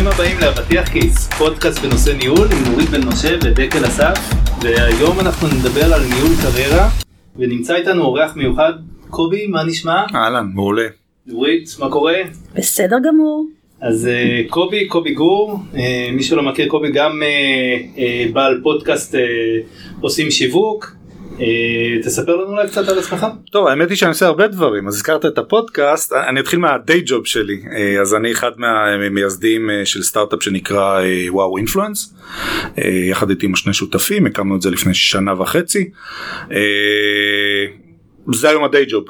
ברוכים הבאים לאבטיח כיס, פודקאסט בנושא ניהול עם נורית בן משה ודקל אסף, והיום אנחנו נדבר על ניהול קריירה, ונמצא איתנו אורח מיוחד, קובי, מה נשמע? אהלן, מעולה. נורית, מה קורה? בסדר גמור. אז אה, קובי, קובי גור, אה, מי שלא מכיר קובי גם אה, בעל פודקאסט עושים שיווק, תספר לנו אולי קצת על עצמך. טוב, האמת היא שאני עושה הרבה דברים, אז הזכרת את הפודקאסט, אני אתחיל מהדיי ג'וב שלי, אה, אז אני אחד מהמייסדים אה, של סטארט-אפ שנקרא אה, וואו אינפלואנס, יחד איתי עם שני שותפים, הקמנו את זה לפני שנה וחצי. זה היום הדיי ג'וב,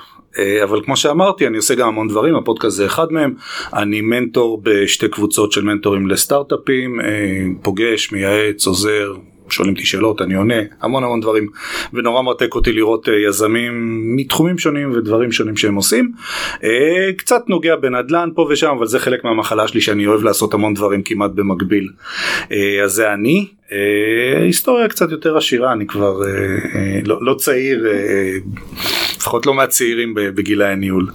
אבל כמו שאמרתי אני עושה גם המון דברים הפודקאסט זה אחד מהם אני מנטור בשתי קבוצות של מנטורים לסטארט-אפים פוגש מייעץ עוזר שואלים אותי שאלות אני עונה המון המון דברים ונורא מרתק אותי לראות uh, יזמים מתחומים שונים ודברים שונים שהם עושים uh, קצת נוגע בנדל"ן פה ושם אבל זה חלק מהמחלה שלי שאני אוהב לעשות המון דברים כמעט במקביל uh, אז זה אני היסטוריה קצת יותר עשירה אני כבר לא, לא צעיר לפחות לא מהצעירים בגילי הניהול.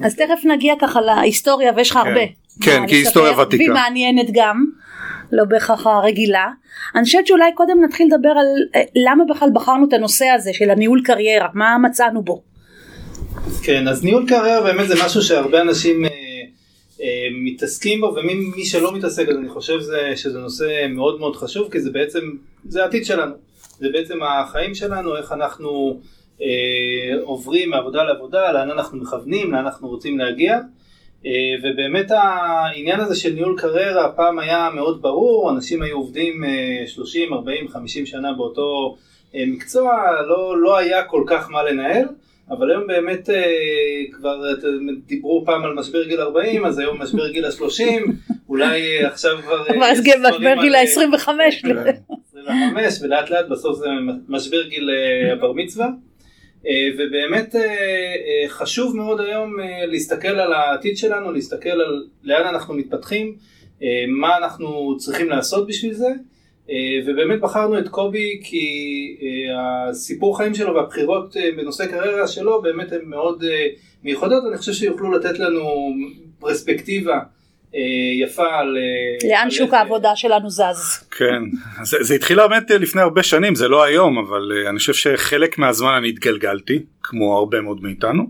אז תכף נגיע ככה להיסטוריה ויש לך כן. הרבה. כן, כי היסטוריה ותיקה. והיא מעניינת גם. לא בהכרח הרגילה. אני חושבת שאולי קודם נתחיל לדבר על אה, למה בכלל בחרנו את הנושא הזה של הניהול קריירה, מה מצאנו בו. כן, אז ניהול קריירה באמת זה משהו שהרבה אנשים אה, אה, מתעסקים בו ומי שלא מתעסק אז אני חושב זה, שזה נושא מאוד מאוד חשוב כי זה בעצם, זה העתיד שלנו, זה בעצם החיים שלנו, איך אנחנו אה, עוברים מעבודה לעבודה, לאן אנחנו מכוונים, לאן אנחנו רוצים להגיע. אה, ובאמת העניין הזה של ניהול קריירה פעם היה מאוד ברור, אנשים היו עובדים 30, 40, 50 שנה באותו אה, מקצוע, לא, לא היה כל כך מה לנהל, אבל היום באמת אה, כבר דיברו פעם על משבר גיל 40, אז היום משבר גיל ה-30, אולי עכשיו כבר... משבר גיל ה-25. 25, ולאט לאט בסוף זה משבר גיל הבר מצווה. אה, ובאמת אה, אה, חשוב מאוד היום להסתכל על העתיד שלנו, להסתכל על לאן אנחנו מתפתחים, מה אנחנו צריכים לעשות בשביל זה. ובאמת בחרנו את קובי כי הסיפור חיים שלו והבחירות בנושא קריירה שלו באמת הן מאוד מיוחדות, אני חושב שיוכלו לתת לנו פרספקטיבה יפה על... אה, לאן שוק העבודה שלנו זז. כן, זה, זה התחיל באמת לפני הרבה שנים, זה לא היום, אבל אה, אני חושב שחלק מהזמן אני התגלגלתי, כמו הרבה מאוד מאיתנו,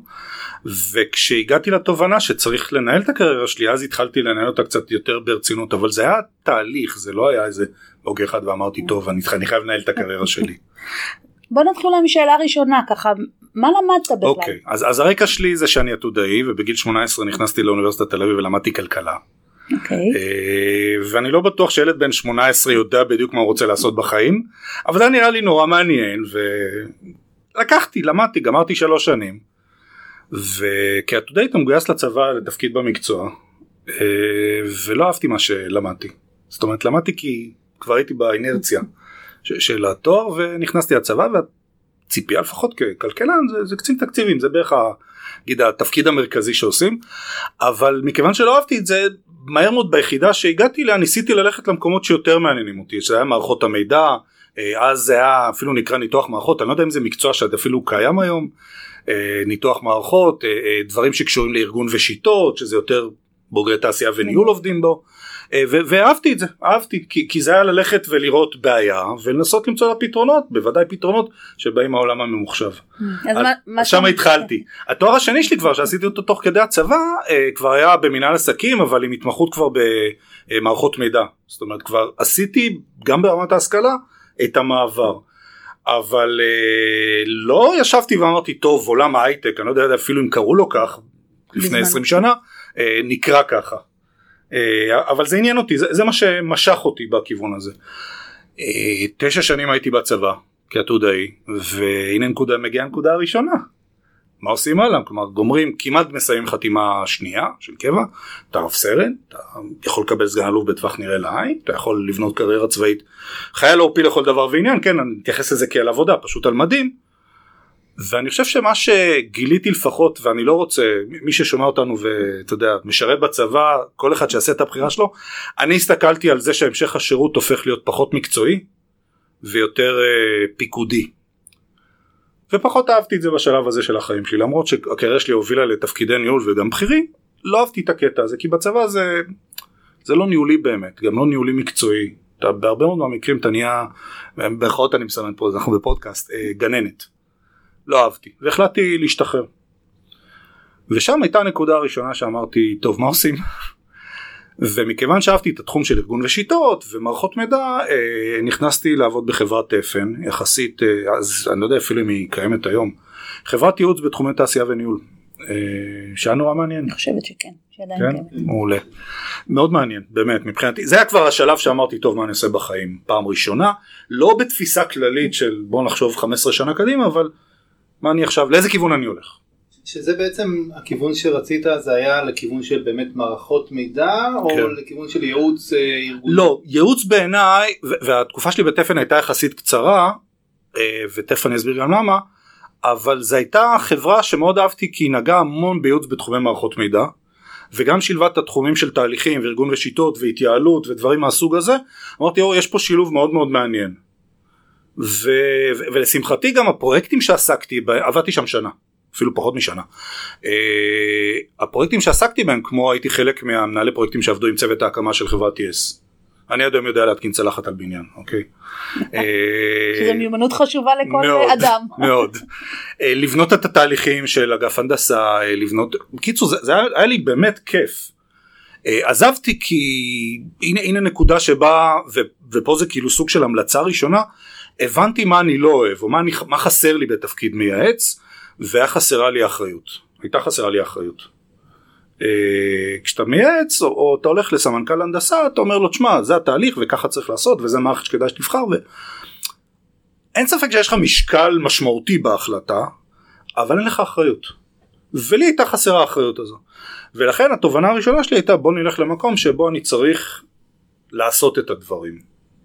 וכשהגעתי לתובנה שצריך לנהל את הקריירה שלי, אז התחלתי לנהל אותה קצת יותר ברצינות, אבל זה היה תהליך, זה לא היה איזה בוגר אחד ואמרתי, טוב, אני, אני חייב לנהל את הקריירה שלי. בוא נתחיל עם שאלה ראשונה ככה מה למדת בכלל? אוקיי okay, אז, אז הרקע שלי זה שאני עתודאי ובגיל 18 נכנסתי לאוניברסיטת תל אביב ולמדתי כלכלה. אוקיי. Okay. אה, ואני לא בטוח שילד בן 18 יודע בדיוק מה הוא רוצה לעשות בחיים אבל זה נראה לי נורא מעניין ולקחתי למדתי גמרתי שלוש שנים וכעתודאי אתה מגויס לצבא לתפקיד במקצוע אה, ולא אהבתי מה שלמדתי זאת אומרת למדתי כי כבר הייתי באינרציה. של התואר ונכנסתי לצבא והציפייה לפחות ככלכלן זה, זה קצין תקציבים זה בערך נגיד התפקיד המרכזי שעושים אבל מכיוון שלא אהבתי את זה מהר מאוד ביחידה שהגעתי אליה ניסיתי ללכת למקומות שיותר מעניינים אותי. שזה היה מערכות המידע אה, אז זה היה אפילו נקרא ניתוח מערכות אני לא יודע אם זה מקצוע שעד אפילו קיים היום. אה, ניתוח מערכות אה, דברים שקשורים לארגון ושיטות שזה יותר בוגרי תעשייה וניהול עובדים בו ואהבתי את זה, אהבתי, כי, כי זה היה ללכת ולראות בעיה ולנסות למצוא לה פתרונות, בוודאי פתרונות שבאים מהעולם הממוחשב. Mm. אז, אז, מה, שם התחלתי. התואר השני שלי כבר, שעשיתי אותו תוך כדי הצבא, אה, כבר היה במנהל עסקים, אבל עם התמחות כבר במערכות מידע. זאת אומרת, כבר עשיתי גם ברמת ההשכלה את המעבר. אבל אה, לא ישבתי ואמרתי טוב עולם ההייטק אני לא יודע אפילו אם קראו לו כך לפני 20 שנה אה, נקרא ככה אה, אבל זה עניין אותי, זה, זה מה שמשך אותי בכיוון הזה. אה, תשע שנים הייתי בצבא כעתודאי, והנה נקודה, מגיעה הנקודה הראשונה. מה עושים הלאה? כלומר גומרים, כמעט מסיים חתימה שנייה של קבע, אתה רב סרן, אתה יכול לקבל סגן אלוף בטווח נראה לעין, אתה יכול לבנות קריירה צבאית. חייל עורפי לכל דבר ועניין, כן, אני מתייחס לזה כאל עבודה, פשוט על מדים, ואני חושב שמה שגיליתי לפחות ואני לא רוצה מי ששומע אותנו ואתה יודע משרת בצבא כל אחד שיעשה את הבחירה שלו אני הסתכלתי על זה שהמשך השירות הופך להיות פחות מקצועי ויותר אה, פיקודי. ופחות אהבתי את זה בשלב הזה של החיים שלי למרות שהקריירה שלי הובילה לתפקידי ניהול וגם בכירים לא אהבתי את הקטע הזה כי בצבא זה זה לא ניהולי באמת גם לא ניהולי מקצועי אתה, בהרבה מאוד מהמקרים אתה נהיה ברכאות אני מסמן פה אנחנו בפודקאסט אה, גננת לא אהבתי והחלטתי להשתחרר ושם הייתה הנקודה הראשונה שאמרתי טוב מה עושים ומכיוון שאהבתי את התחום של ארגון ושיטות ומערכות מידע אה, נכנסתי לעבוד בחברת תפן יחסית אה, אז אני לא יודע אפילו אם היא קיימת היום חברת ייעוץ בתחומי תעשייה וניהול אה, שהיה נורא מעניין. אני חושבת שכן, שעדיין כן? מעולה. מאוד מעניין, באמת, מבחינתי. זה היה כבר השלב שאמרתי, טוב, מה אני עושה בחיים? פעם ראשונה, לא בתפיסה כללית של בוא נחשוב 15 שנה קדימה, אבל מה אני עכשיו, לאיזה כיוון אני הולך? שזה בעצם הכיוון שרצית זה היה לכיוון של באמת מערכות מידע או כן. לכיוון של ייעוץ אה, ארגוני? לא, ייעוץ בעיניי, והתקופה שלי בתפן הייתה יחסית קצרה, אה, ותכף אני אסביר גם למה, אבל זו הייתה חברה שמאוד אהבתי כי היא נגעה המון בייעוץ בתחומי מערכות מידע, וגם שילבה את התחומים של תהליכים וארגון ושיטות והתייעלות ודברים מהסוג הזה, אמרתי, אור, יש פה שילוב מאוד מאוד מעניין. ו- ו- ולשמחתי גם הפרויקטים שעסקתי בהם, עבדתי שם שנה, אפילו פחות משנה. Uh, הפרויקטים שעסקתי בהם, כמו הייתי חלק מהמנהלי פרויקטים שעבדו עם צוות ההקמה של חברת TS. אני עד היום יודע להתקין צלחת על בניין, אוקיי? אה, שזו מיומנות חשובה לכל מאוד, אדם. מאוד. אה, לבנות את התהליכים של אגף הנדסה, לבנות, בקיצור זה, זה היה, היה לי באמת כיף. עזבתי כי הנה, הנה נקודה שבה, ו, ופה זה כאילו סוג של המלצה ראשונה, הבנתי מה אני לא אוהב, או מה, אני, מה חסר לי בתפקיד מייעץ, והיה חסרה לי אחריות. הייתה חסרה לי אחריות. אה, כשאתה מייעץ או, או אתה הולך לסמנכ"ל הנדסה אתה אומר לו תשמע זה התהליך וככה צריך לעשות וזה מערכת שכדאי שתבחר ו... אין ספק שיש לך משקל משמעותי בהחלטה אבל אין לך אחריות ולי הייתה חסרה האחריות הזו ולכן התובנה הראשונה שלי הייתה בוא נלך למקום שבו אני צריך לעשות את הדברים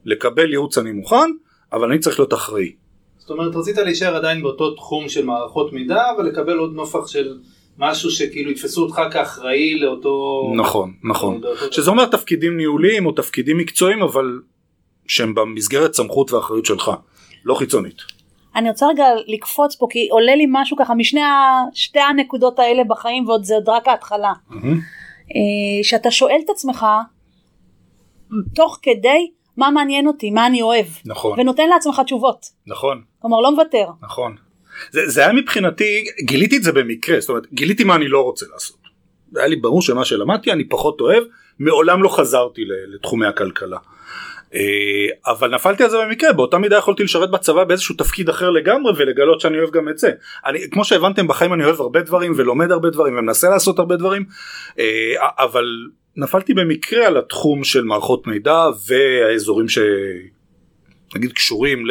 לקבל ייעוץ אני מוכן אבל אני צריך להיות אחראי זאת אומרת רצית להישאר עדיין באותו תחום של מערכות מידע ולקבל עוד נופח של משהו שכאילו יתפסו אותך כאחראי לאותו... נכון נכון שזה אומר תפקידים ניהוליים או תפקידים מקצועיים אבל שהם במסגרת סמכות ואחריות שלך לא חיצונית. אני רוצה רגע לקפוץ פה כי עולה לי משהו ככה משני שתי הנקודות האלה בחיים ועוד זה עוד רק ההתחלה. אה, שאתה שואל את עצמך תוך כדי מה מעניין אותי, מה אני אוהב. נכון ונותן לעצמך תשובות. נכון כלומר לא מוותר. נכון. זה, זה היה מבחינתי גיליתי את זה במקרה זאת אומרת גיליתי מה אני לא רוצה לעשות. היה לי ברור שמה שלמדתי אני פחות אוהב מעולם לא חזרתי לתחומי הכלכלה. אה, אבל נפלתי על זה במקרה באותה מידה יכולתי לשרת בצבא באיזשהו תפקיד אחר לגמרי ולגלות שאני אוהב גם את זה. אני כמו שהבנתם בחיים אני אוהב הרבה דברים ולומד הרבה דברים ומנסה לעשות הרבה דברים אה, אבל נפלתי במקרה על התחום של מערכות מידע והאזורים שנגיד קשורים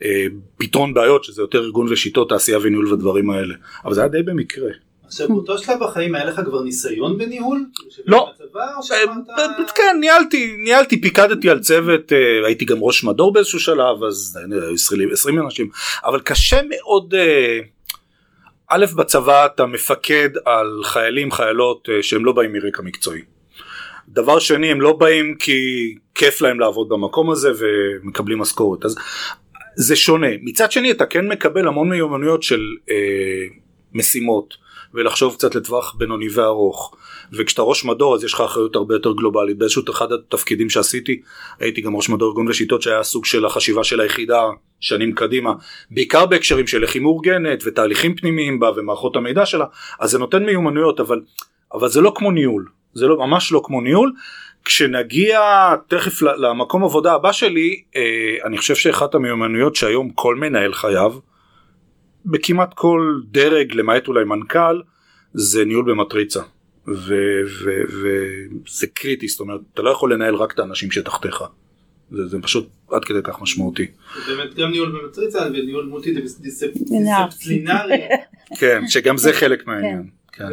לפתרון בעיות שזה יותר ארגון ושיטות תעשייה וניהול ודברים האלה אבל זה היה די במקרה. עכשיו באותו שלב בחיים היה לך כבר ניסיון בניהול? לא. אה. כן ניהלתי ניהלתי פיקדתי על צוות אה, הייתי גם ראש מדור באיזשהו שלב אז אה, היו 20 20 אנשים אבל קשה מאוד אה, א' בצבא אתה מפקד על חיילים חיילות שהם לא באים מרקע מקצועי. דבר שני הם לא באים כי כיף להם לעבוד במקום הזה ומקבלים משכורת אז זה שונה מצד שני אתה כן מקבל המון מיומנויות של אה, משימות ולחשוב קצת לטווח בינוני וארוך. וכשאתה ראש מדור אז יש לך אחריות הרבה יותר גלובלית. באיזשהו אחד התפקידים שעשיתי הייתי גם ראש מדור ארגון ושיטות שהיה סוג של החשיבה של היחידה שנים קדימה. בעיקר בהקשרים של איך היא מאורגנת ותהליכים פנימיים בה ומערכות המידע שלה. אז זה נותן מיומנויות אבל אבל זה לא כמו ניהול. זה לא ממש לא כמו ניהול. כשנגיע תכף למקום עבודה הבא שלי אה, אני חושב שאחת המיומנויות שהיום כל מנהל חייב בכמעט כל דרג למעט אולי מנכ"ל זה ניהול במטריצה. וזה קריטי זאת אומרת אתה לא יכול לנהל רק את האנשים שתחתיך. זה, זה פשוט עד כדי כך משמעותי. זה באמת גם ניהול במטריצה וניהול מולטי דיסציפלינרי. כן שגם זה חלק מהעניין כן.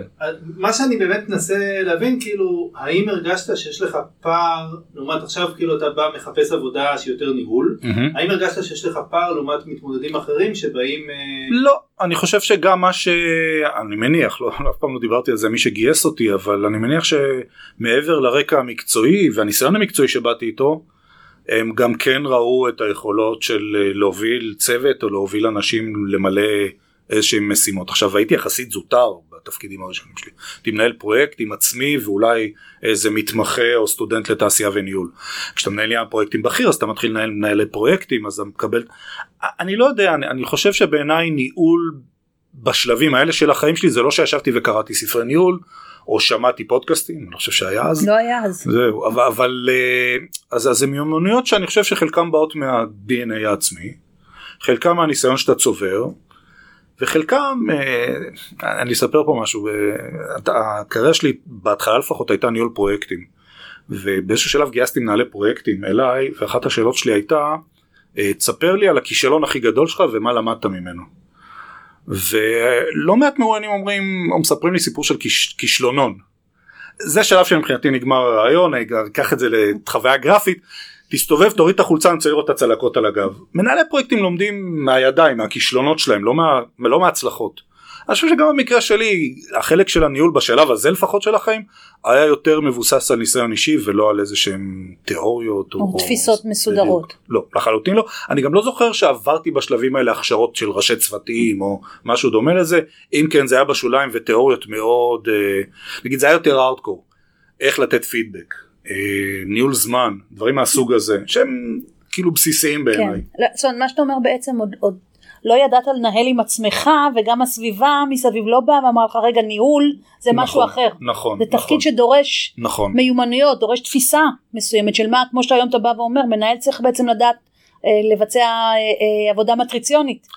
מה שאני באמת מנסה להבין כאילו האם הרגשת שיש לך פער לעומת עכשיו כאילו אתה בא מחפש עבודה שהיא יותר ניהול. האם הרגשת שיש לך פער לעומת מתמודדים אחרים שבאים אה, לא, אני חושב שגם מה ש... אני מניח, לא, אף פעם לא דיברתי על זה מי שגייס אותי, אבל אני מניח שמעבר לרקע המקצועי והניסיון המקצועי שבאתי איתו, הם גם כן ראו את היכולות של אה, להוביל צוות או להוביל אנשים למלא איזשהם משימות. עכשיו הייתי יחסית זוטר בתפקידים הראשונים שלי. הייתי מנהל פרויקט עם עצמי ואולי איזה מתמחה או סטודנט לתעשייה וניהול. כשאתה מנהל ים פרויקטים בכיר אז אתה מתחיל לנהל מנהלי פרויקטים אז אתה מקבל, אני לא יודע, אני, אני חושב שבעיניי ניהול בשלבים האלה של החיים שלי זה לא שישבתי וקראתי ספרי ניהול. או שמעתי פודקאסטים, אני חושב שהיה אז. לא היה אז. זהו, אבל, אבל אה, אז, אז זה מיומנויות שאני חושב שחלקם באות מה-DNA העצמי, חלקם מהניסיון שאתה צובר, וחלקם, אה, אני אספר פה משהו, אה, הקריירה שלי בהתחלה לפחות הייתה ניהול פרויקטים, ובאיזשהו שלב גייסתי מנהלי פרויקטים אליי, ואחת השאלות שלי הייתה, תספר לי על הכישלון הכי גדול שלך ומה למדת ממנו. ולא מעט מרואיינים אומרים או מספרים לי סיפור של כיש, כישלונון. זה שלב שמבחינתי נגמר הרעיון, אני אקח את זה לחוויה גרפית, תסתובב תוריד את החולצה אני רוצה לראות את הצלקות על הגב. מנהלי פרויקטים לומדים מהידיים, מהכישלונות שלהם, לא, מה, לא מההצלחות. אני חושב שגם במקרה שלי החלק של הניהול בשלב הזה לפחות של החיים היה יותר מבוסס על ניסיון אישי ולא על איזה שהם תיאוריות או, או תפיסות או... מסודרות. בדיוק. לא לחלוטין לא אני גם לא זוכר שעברתי בשלבים האלה הכשרות של ראשי צוותים או משהו דומה לזה אם כן זה היה בשוליים ותיאוריות מאוד אה, נגיד זה היה יותר ארדקור איך לתת פידבק ניהול זמן דברים מהסוג הזה שהם כאילו בסיסיים בעיניי. כן. לא, זאת אומרת מה שאתה אומר בעצם עוד, עוד לא ידעת לנהל עם עצמך וגם הסביבה מסביב לא באה ואמרה לך רגע ניהול זה נכון, משהו אחר. נכון. זה תפקיד נכון, שדורש נכון. מיומנויות, דורש תפיסה מסוימת של מה, כמו שהיום אתה בא ואומר, מנהל צריך בעצם לדעת אה, לבצע אה, אה, עבודה מטריציונית.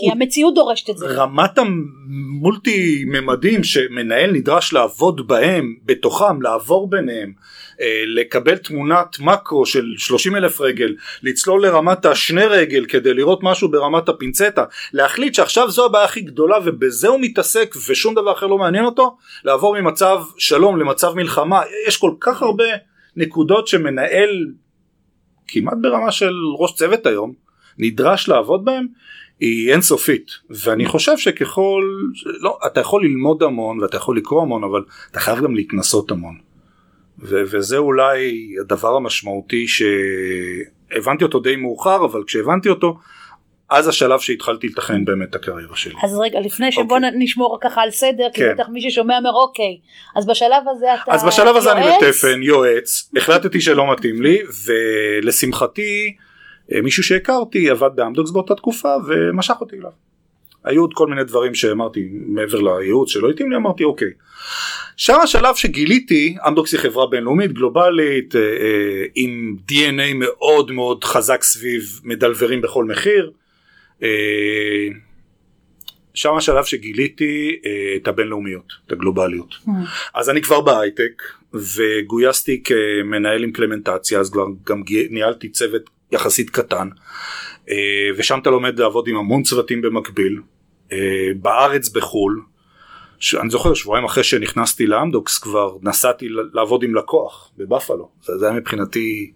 כי המציאות דורשת את זה. רמת המולטי ממדים שמנהל נדרש לעבוד בהם, בתוכם, לעבור ביניהם, אה, לקבל תמונת מקרו של 30 אלף רגל, לצלול לרמת השני רגל כדי לראות משהו ברמת הפינצטה, להחליט שעכשיו זו הבעיה הכי גדולה ובזה הוא מתעסק ושום דבר אחר לא מעניין אותו, לעבור ממצב שלום למצב מלחמה, יש כל כך הרבה נקודות שמנהל כמעט ברמה של ראש צוות היום נדרש לעבוד בהם היא אינסופית. ואני חושב שככל לא אתה יכול ללמוד המון ואתה יכול לקרוא המון אבל אתה חייב גם להתנסות המון. ו- וזה אולי הדבר המשמעותי שהבנתי אותו די מאוחר אבל כשהבנתי אותו אז השלב שהתחלתי לתכנן באמת את הקריירה שלי. אז רגע לפני שבוא okay. אוקיי. נשמור ככה על סדר כן. כי בטח מי ששומע אומר אוקיי אז בשלב הזה אתה אז בשלב הזה יועץ? אני בתפן יועץ החלטתי שלא מתאים לי ולשמחתי אה, מישהו שהכרתי עבד באמדוקס באותה תקופה ומשך אותי אליו. היו עוד כל מיני דברים שאמרתי מעבר לייעוץ שלא התאים לי אמרתי אוקיי. שם השלב שגיליתי אמדוקס היא חברה בינלאומית גלובלית אה, אה, עם DNA מאוד מאוד חזק סביב מדלברים בכל מחיר. אה, שם השלב שגיליתי אה, את הבינלאומיות, את הגלובליות. Mm. אז אני כבר בהייטק וגויסתי כמנהל אימפלמנטציה אז כבר גם ניהלתי צוות יחסית קטן ושם אתה לומד לעבוד עם המון צוותים במקביל בארץ בחו"ל אני זוכר שבועיים אחרי שנכנסתי לאמדוקס כבר נסעתי לעבוד עם לקוח בבפלו. זה, זה היה מבחינתי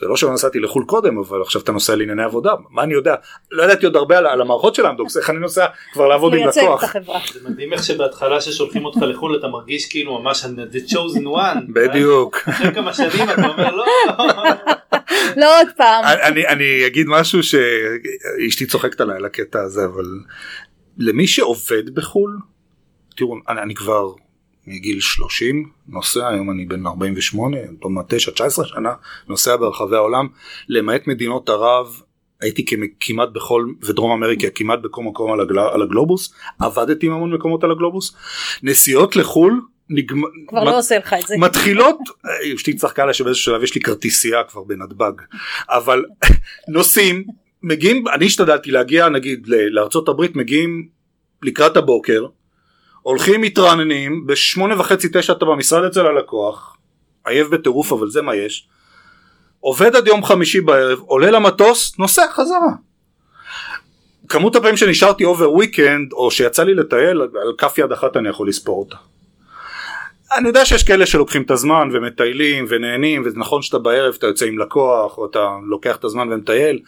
זה לא שלא נסעתי לחו"ל קודם אבל עכשיו אתה נוסע לענייני עבודה. מה אני יודע? לא ידעתי עוד הרבה על, על המערכות של אמדוקס איך אני נוסע כבר לעבוד עם לקוח. זה מדהים איך שבהתחלה ששולחים אותך לחו"ל אתה מרגיש כאילו ממש the chosen one. בדיוק. אחרי כמה שנים אתה אומר לא. לא עוד פעם. אני, אני אגיד משהו שאשתי צוחקת עליי על הקטע הזה אבל למי שעובד בחו"ל תראו אני, אני כבר מגיל 30 נוסע היום אני בן 48 עוד מעט 9 19 שנה נוסע ברחבי העולם. למעט מדינות ערב הייתי כמעט בכל ודרום אמריקה כמעט בכל מקום על, הגל, על הגלובוס. עבדתי עם המון מקומות על הגלובוס. נסיעות לחו"ל נגמר, כבר מת, לא עושה לך את זה. מתחילות, אשתי צחקה עליה שבאיזשהו שלב יש לי כרטיסייה כבר בנתב"ג, אבל נוסעים, מגיעים, אני השתדלתי להגיע נגיד לארצות הברית, מגיעים לקראת הבוקר, הולכים מתרעננים, בשמונה וחצי תשע אתה במשרד אצל הלקוח, עייף בטירוף אבל זה מה יש, עובד עד יום חמישי בערב, עולה למטוס, נוסע חזרה. כמות הפעמים שנשארתי over weekend או שיצא לי לטייל על כף יד אחת אני יכול לספור אותה. אני יודע שיש כאלה שלוקחים את הזמן ומטיילים ונהנים וזה נכון שאתה בערב אתה יוצא עם לקוח או אתה לוקח את הזמן ומטייל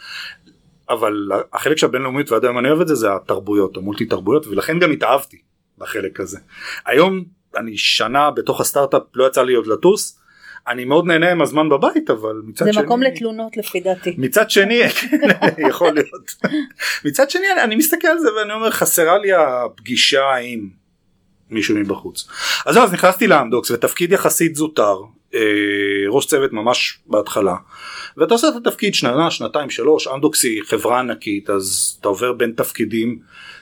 אבל החלק של הבינלאומית ועד היום אני אוהב את זה זה התרבויות המולטי תרבויות ולכן גם התאהבתי בחלק הזה. היום אני שנה בתוך הסטארט-אפ לא יצא לי עוד לטוס אני מאוד נהנה עם הזמן בבית אבל מצד זה שני מקום לתלונות לפי דעתי. מצד שני יכול להיות מצד שני אני, אני מסתכל על זה ואני אומר חסרה לי הפגישה עם מישהו מבחוץ אז אז נכנסתי לאמדוקס ותפקיד יחסית זוטר ראש צוות ממש בהתחלה. ואתה עושה את התפקיד שנה שנתיים שלוש אמדוקס היא חברה ענקית אז אתה עובר בין תפקידים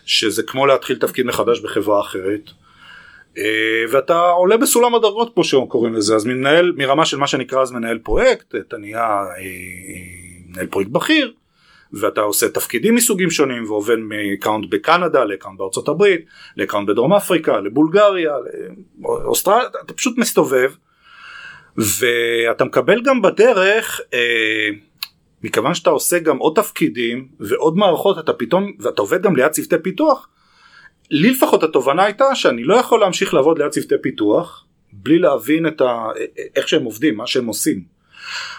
שזה כמו להתחיל תפקיד מחדש בחברה אחרת. אה, ואתה עולה בסולם הדרגות פה שקוראים לזה. אז מנהל מרמה של מה שנקרא אז מנהל פרויקט אתה נהיה אה, מנהל פרויקט בכיר ואתה עושה תפקידים מסוגים שונים ועובד מ account בקנדה ל account בארצות הברית לאקאונט בדרום אפריקה לבולגריה לאוסטרליה אתה פשוט מסתובב ואתה מקבל גם בדרך אה, מכיוון שאתה עושה גם עוד תפקידים ועוד מערכות אתה פתאום ואתה עובד גם ליד צוותי פיתוח לי לפחות התובנה הייתה שאני לא יכול להמשיך לעבוד ליד צוותי פיתוח בלי להבין את ה... איך שהם עובדים, מה שהם עושים.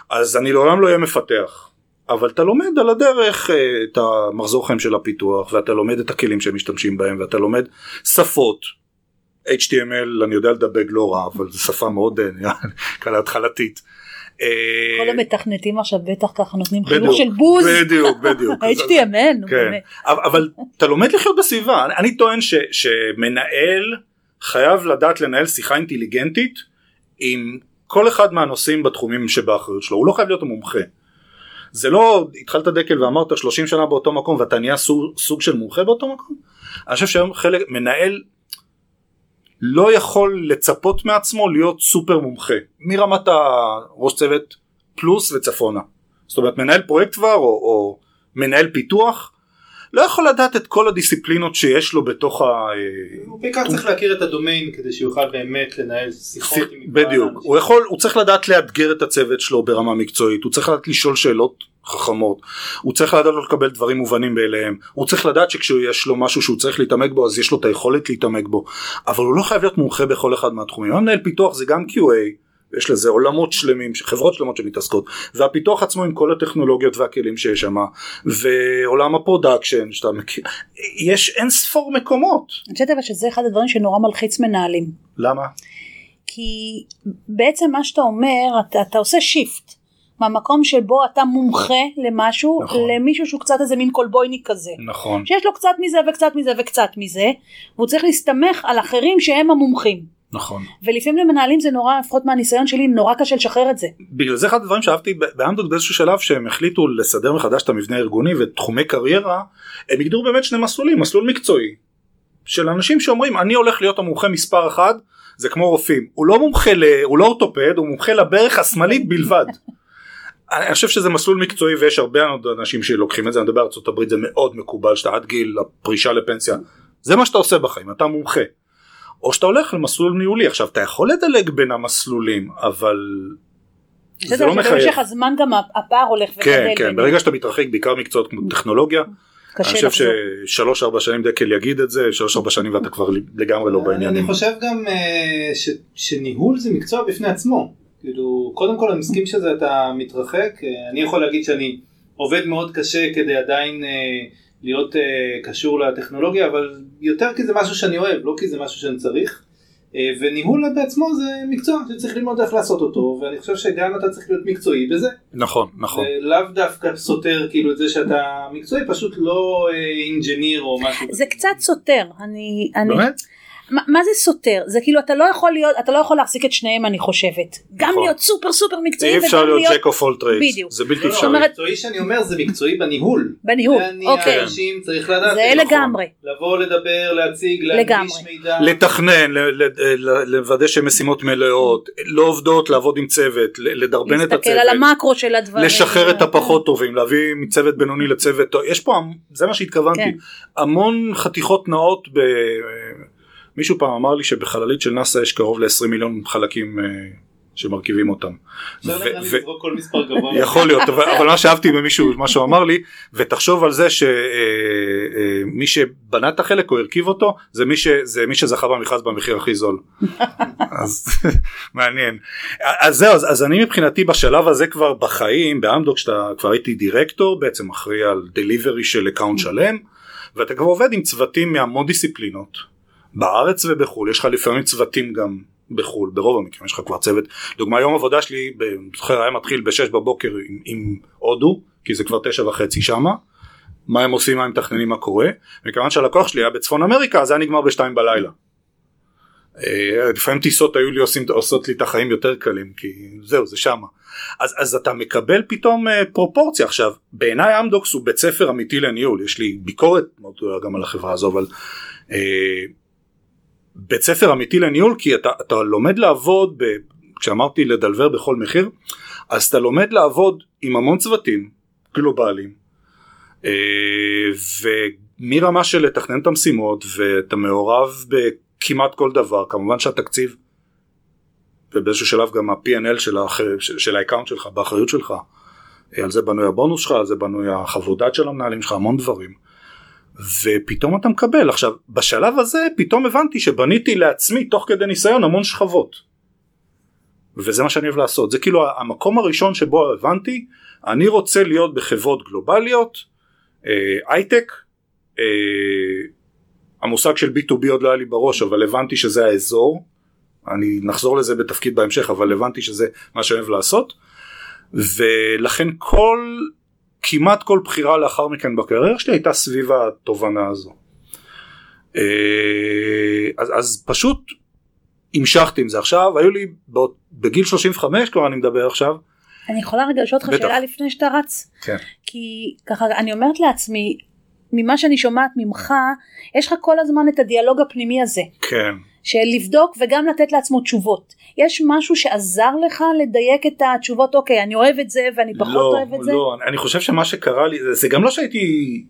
אז אני לעולם לא אהיה מפתח. אבל אתה לומד על הדרך אה, את המחזור חיים של הפיתוח ואתה לומד את הכלים שהם משתמשים בהם ואתה לומד שפות. HTML אני יודע לדבק לא רע אבל זו שפה מאוד אה, כאלה התחלתית. כל אה, המתכנתים עכשיו בטח ככה נותנים חינוך של בוז. בדיוק בדיוק HTML, כן. אבל, אתה לומד לחיות בסביבה אני, אני טוען ש, שמנהל חייב לדעת לנהל שיחה אינטליגנטית עם כל אחד מהנושאים בתחומים שבאחריות שלו הוא לא חייב להיות המומחה. זה לא התחלת דקל ואמרת 30 שנה באותו מקום ואתה נהיה סוג, סוג של מומחה באותו מקום אני חושב שהיום חלק מנהל לא יכול לצפות מעצמו להיות סופר מומחה מרמת הראש צוות פלוס וצפונה. זאת אומרת מנהל פרויקט כבר או, או מנהל פיתוח לא יכול לדעת את כל הדיסציפלינות שיש לו בתוך ה... הוא בעיקר צריך להכיר את הדומיין כדי שיוכל באמת לנהל שיחות עם בדיוק. הוא יכול הוא צריך לדעת לאתגר את הצוות שלו ברמה מקצועית הוא צריך לדעת לשאול שאלות חכמות הוא צריך לדעת לא לקבל דברים מובנים מאליהם הוא צריך לדעת שכשיש לו משהו שהוא צריך להתעמק בו אז יש לו את היכולת להתעמק בו אבל הוא לא חייב להיות מומחה בכל אחד מהתחומים המנהל פיתוח זה גם QA יש לזה עולמות שלמים חברות שלמות שמתעסקות והפיתוח עצמו עם כל הטכנולוגיות והכלים שיש שם ועולם ה production שאתה מכיר יש אין ספור מקומות אני חושבת אבל שזה אחד הדברים שנורא מלחיץ מנהלים. למה? כי בעצם מה שאתה אומר, אתה, אתה עושה shift. מהמקום שבו אתה מומחה למשהו, נכון. למישהו שהוא קצת איזה מין קולבויניק כזה. נכון שיש לו קצת מזה וקצת מזה וקצת מזה, והוא צריך להסתמך על אחרים שהם המומחים. נכון ולפעמים למנהלים זה נורא, לפחות מהניסיון שלי, נורא קשה לשחרר את זה. בגלל זה אחד הדברים שאהבתי ב- באמדוק באיזשהו שלב שהם החליטו לסדר מחדש את המבנה הארגוני ותחומי קריירה הם הגדירו באמת שני מסלולים מסלול מקצועי של אנשים שאומרים אני הולך להיות המומחה מספר אחד זה כמו רופאים הוא לא מומחה ל... הוא לא אורתופד הוא מומחה לברך השמאלית בלבד. אני חושב שזה מסלול מקצועי ויש הרבה אנשים שלוקחים את זה אני מדבר בארצות הברית זה מאוד מקובל שאתה עד גיל הפרישה לפנסיה זה מה שאתה עושה בחיים אתה מומחה. או שאתה הולך למסלול ניהולי עכשיו אתה יכול לדלג בין המסלולים אבל זה זה לא מחייב. במשך הזמן גם הפער הולך וגדל. כן כן. ברגע שאתה מתרחק בעיקר מקצועות כמו טכנולוגיה אני חושב. ששלוש ארבע שנים דקל יגיד את זה שלוש ארבע שנים ואתה כבר לגמרי לא אני בעניינים. חושב גם אה, ש- שניהול זה מקצוע בפני עצמו. כאילו, קודם כל אני מסכים שזה אתה מתרחק, אה, אני יכול להגיד שאני עובד מאוד קשה כדי עדיין אה, להיות אה, קשור לטכנולוגיה, אבל יותר כי זה משהו שאני אוהב, לא כי זה משהו שאני צריך. וניהול בעצמו זה מקצוע שצריך ללמוד איך לעשות אותו, ואני חושב שגם אתה צריך להיות מקצועי בזה. נכון נכון. לאו דווקא סותר כאילו את זה שאתה מקצועי, פשוט לא engineer או משהו. זה קצת סותר, אני, אני, באמת? מה, מה זה סותר? זה כאילו אתה לא יכול להיות, אתה לא יכול להחזיק את שניהם אני חושבת. גם נכון. להיות סופר סופר מקצועי אי אפשר להיות jack of all trades בדיוק. זה בלתי אפשרי. אומרת- המקצועי שאני אומר זה מקצועי בניהול. בניהול, אוקיי. אנשים צריך לדעת. זה את לגמרי. לבוא לדבר, להציג, להנגיש. מידע. לתכנן, ל- ל- ל- לוודא שהן משימות מלאות, לא עובדות, לעבוד עם צוות, ל- לדרבן את להסתכל הצוות, על המקרו של הדברים. לשחרר את הפחות טובים, להביא מצוות בינוני לצוות טוב, יש פה, זה מה שהתכוונתי, כן. המון חתיכות נאות, ב... מישהו פעם אמר לי שבחללית של נאסא יש קרוב ל-20 מיליון חלקים אה, שמרכיבים אותם. יכול להיות אבל, מה שאהבתי במישהו מה שהוא אמר לי ותחשוב על זה שמי שבנה את החלק או הרכיב אותו זה מי, שזכה במכרז במחיר הכי זול. אז מעניין. אז זהו אז אני מבחינתי בשלב הזה כבר בחיים באמדוקס אתה כבר הייתי דירקטור בעצם אחראי על delivery של account שלם ואתה כבר עובד עם צוותים מהמון דיסציפלינות בארץ ובחו"ל יש לך לפעמים צוותים גם בחו"ל, ברוב המקרים יש לך כבר צוות. דוגמה יום עבודה שלי, זוכר היה מתחיל ב-6 בבוקר עם, עם הודו, כי זה כבר תשע וחצי שמה. מה הם עושים, מה הם מתכננים, מה קורה. מכיוון שהלקוח שלי היה בצפון אמריקה, אז היה נגמר בשתיים בלילה. אה, לפעמים טיסות היו לי עושים, עושות לי את החיים יותר קלים, כי זהו, זה שמה. אז, אז אתה מקבל פתאום אה, פרופורציה. עכשיו, בעיניי אמדוקס הוא בית ספר אמיתי לניהול, יש לי ביקורת מאוד גדולה גם על החברה הזו, אבל אה, בית ספר אמיתי לניהול, כי אתה, אתה לומד לעבוד, ב, כשאמרתי לדלבר בכל מחיר, אז אתה לומד לעבוד עם המון צוותים גלובליים, אה, ומרמה של לתכנן את המשימות, ואתה מעורב בכמעט כל דבר, כמובן שהתקציב ובאיזשהו שלב גם ה-P&L של, האח... של ה account שלך, באחריות שלך. על זה בנוי הבונוס שלך, על זה בנוי החוות דעת של המנהלים שלך, המון דברים. ופתאום אתה מקבל. עכשיו, בשלב הזה פתאום הבנתי שבניתי לעצמי תוך כדי ניסיון המון שכבות. וזה מה שאני אוהב לעשות. זה כאילו המקום הראשון שבו הבנתי, אני רוצה להיות בחברות גלובליות, אה, הייטק, אה, המושג של B2B עוד לא היה לי בראש, אבל הבנתי שזה האזור. אני נחזור לזה בתפקיד בהמשך אבל הבנתי שזה מה שאני אוהב לעשות ולכן כל כמעט כל בחירה לאחר מכן בקריירה שלי הייתה סביב התובנה הזו. אה, אז, אז פשוט המשכתי עם זה עכשיו היו לי בגיל 35 כבר אני מדבר עכשיו. אני יכולה רגע לשאול אותך שאלה לפני שאתה רץ? כן. כי ככה אני אומרת לעצמי ממה שאני שומעת ממך יש לך כל הזמן את הדיאלוג הפנימי הזה. כן. של לבדוק וגם לתת לעצמו תשובות. יש משהו שעזר לך לדייק את התשובות, אוקיי, אני אוהב את זה ואני פחות לא, אוהב את זה? לא, אני חושב שמה שקרה לי, זה גם לא שהייתי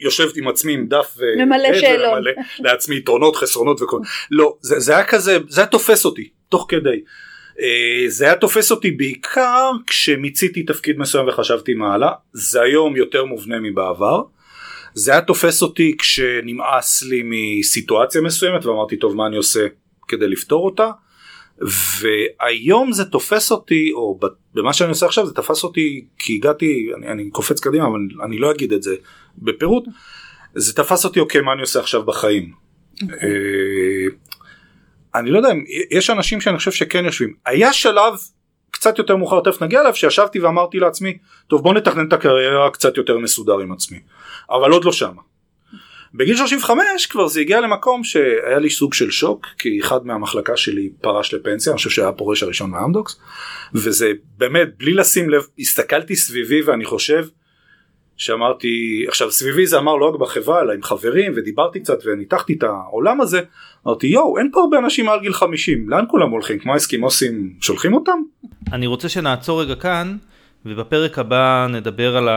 יושבת עם עצמי עם דף ממלא שאלות, לעצמי יתרונות, חסרונות וכל, לא, זה, זה היה כזה, זה היה תופס אותי, תוך כדי. אה, זה היה תופס אותי בעיקר כשמיציתי תפקיד מסוים וחשבתי מה הלאה, זה היום יותר מובנה מבעבר. זה היה תופס אותי כשנמאס לי מסיטואציה מסוימת ואמרתי טוב מה אני עושה כדי לפתור אותה והיום זה תופס אותי או במה שאני עושה עכשיו זה תפס אותי כי הגעתי אני, אני קופץ קדימה אבל אני לא אגיד את זה בפירוט זה תפס אותי אוקיי מה אני עושה עכשיו בחיים. Okay. אוקיי. אה, אני לא יודע אם יש אנשים שאני חושב שכן יושבים היה שלב קצת יותר מאוחר תכף נגיע אליו שישבתי ואמרתי לעצמי טוב בוא נתכנן את הקריירה קצת יותר מסודר עם עצמי אבל עוד לא שמה. בגיל 35 כבר זה הגיע למקום שהיה לי סוג של שוק כי אחד מהמחלקה שלי פרש לפנסיה אני חושב שהיה הפורש הראשון מאמדוקס וזה באמת בלי לשים לב הסתכלתי סביבי ואני חושב שאמרתי עכשיו סביבי זה אמר לא רק בחברה אלא עם חברים ודיברתי קצת וניתחתי את העולם הזה אמרתי יואו אין פה הרבה אנשים מעל גיל 50 לאן כולם הולכים כמו האסקימוסים שולחים אותם? אני רוצה שנעצור רגע כאן ובפרק הבא נדבר על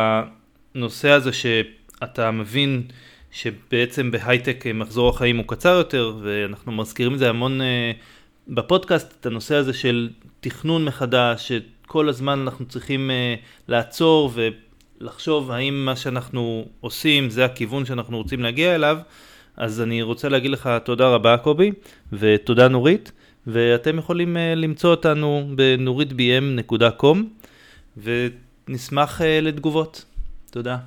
הנושא הזה שאתה מבין שבעצם בהייטק מחזור החיים הוא קצר יותר ואנחנו מזכירים את זה המון uh, בפודקאסט את הנושא הזה של תכנון מחדש שכל הזמן אנחנו צריכים uh, לעצור ולחשוב האם מה שאנחנו עושים זה הכיוון שאנחנו רוצים להגיע אליו אז אני רוצה להגיד לך תודה רבה קובי ותודה נורית ואתם יכולים uh, למצוא אותנו בנוריתbm.com ונשמח uh, לתגובות. תודה.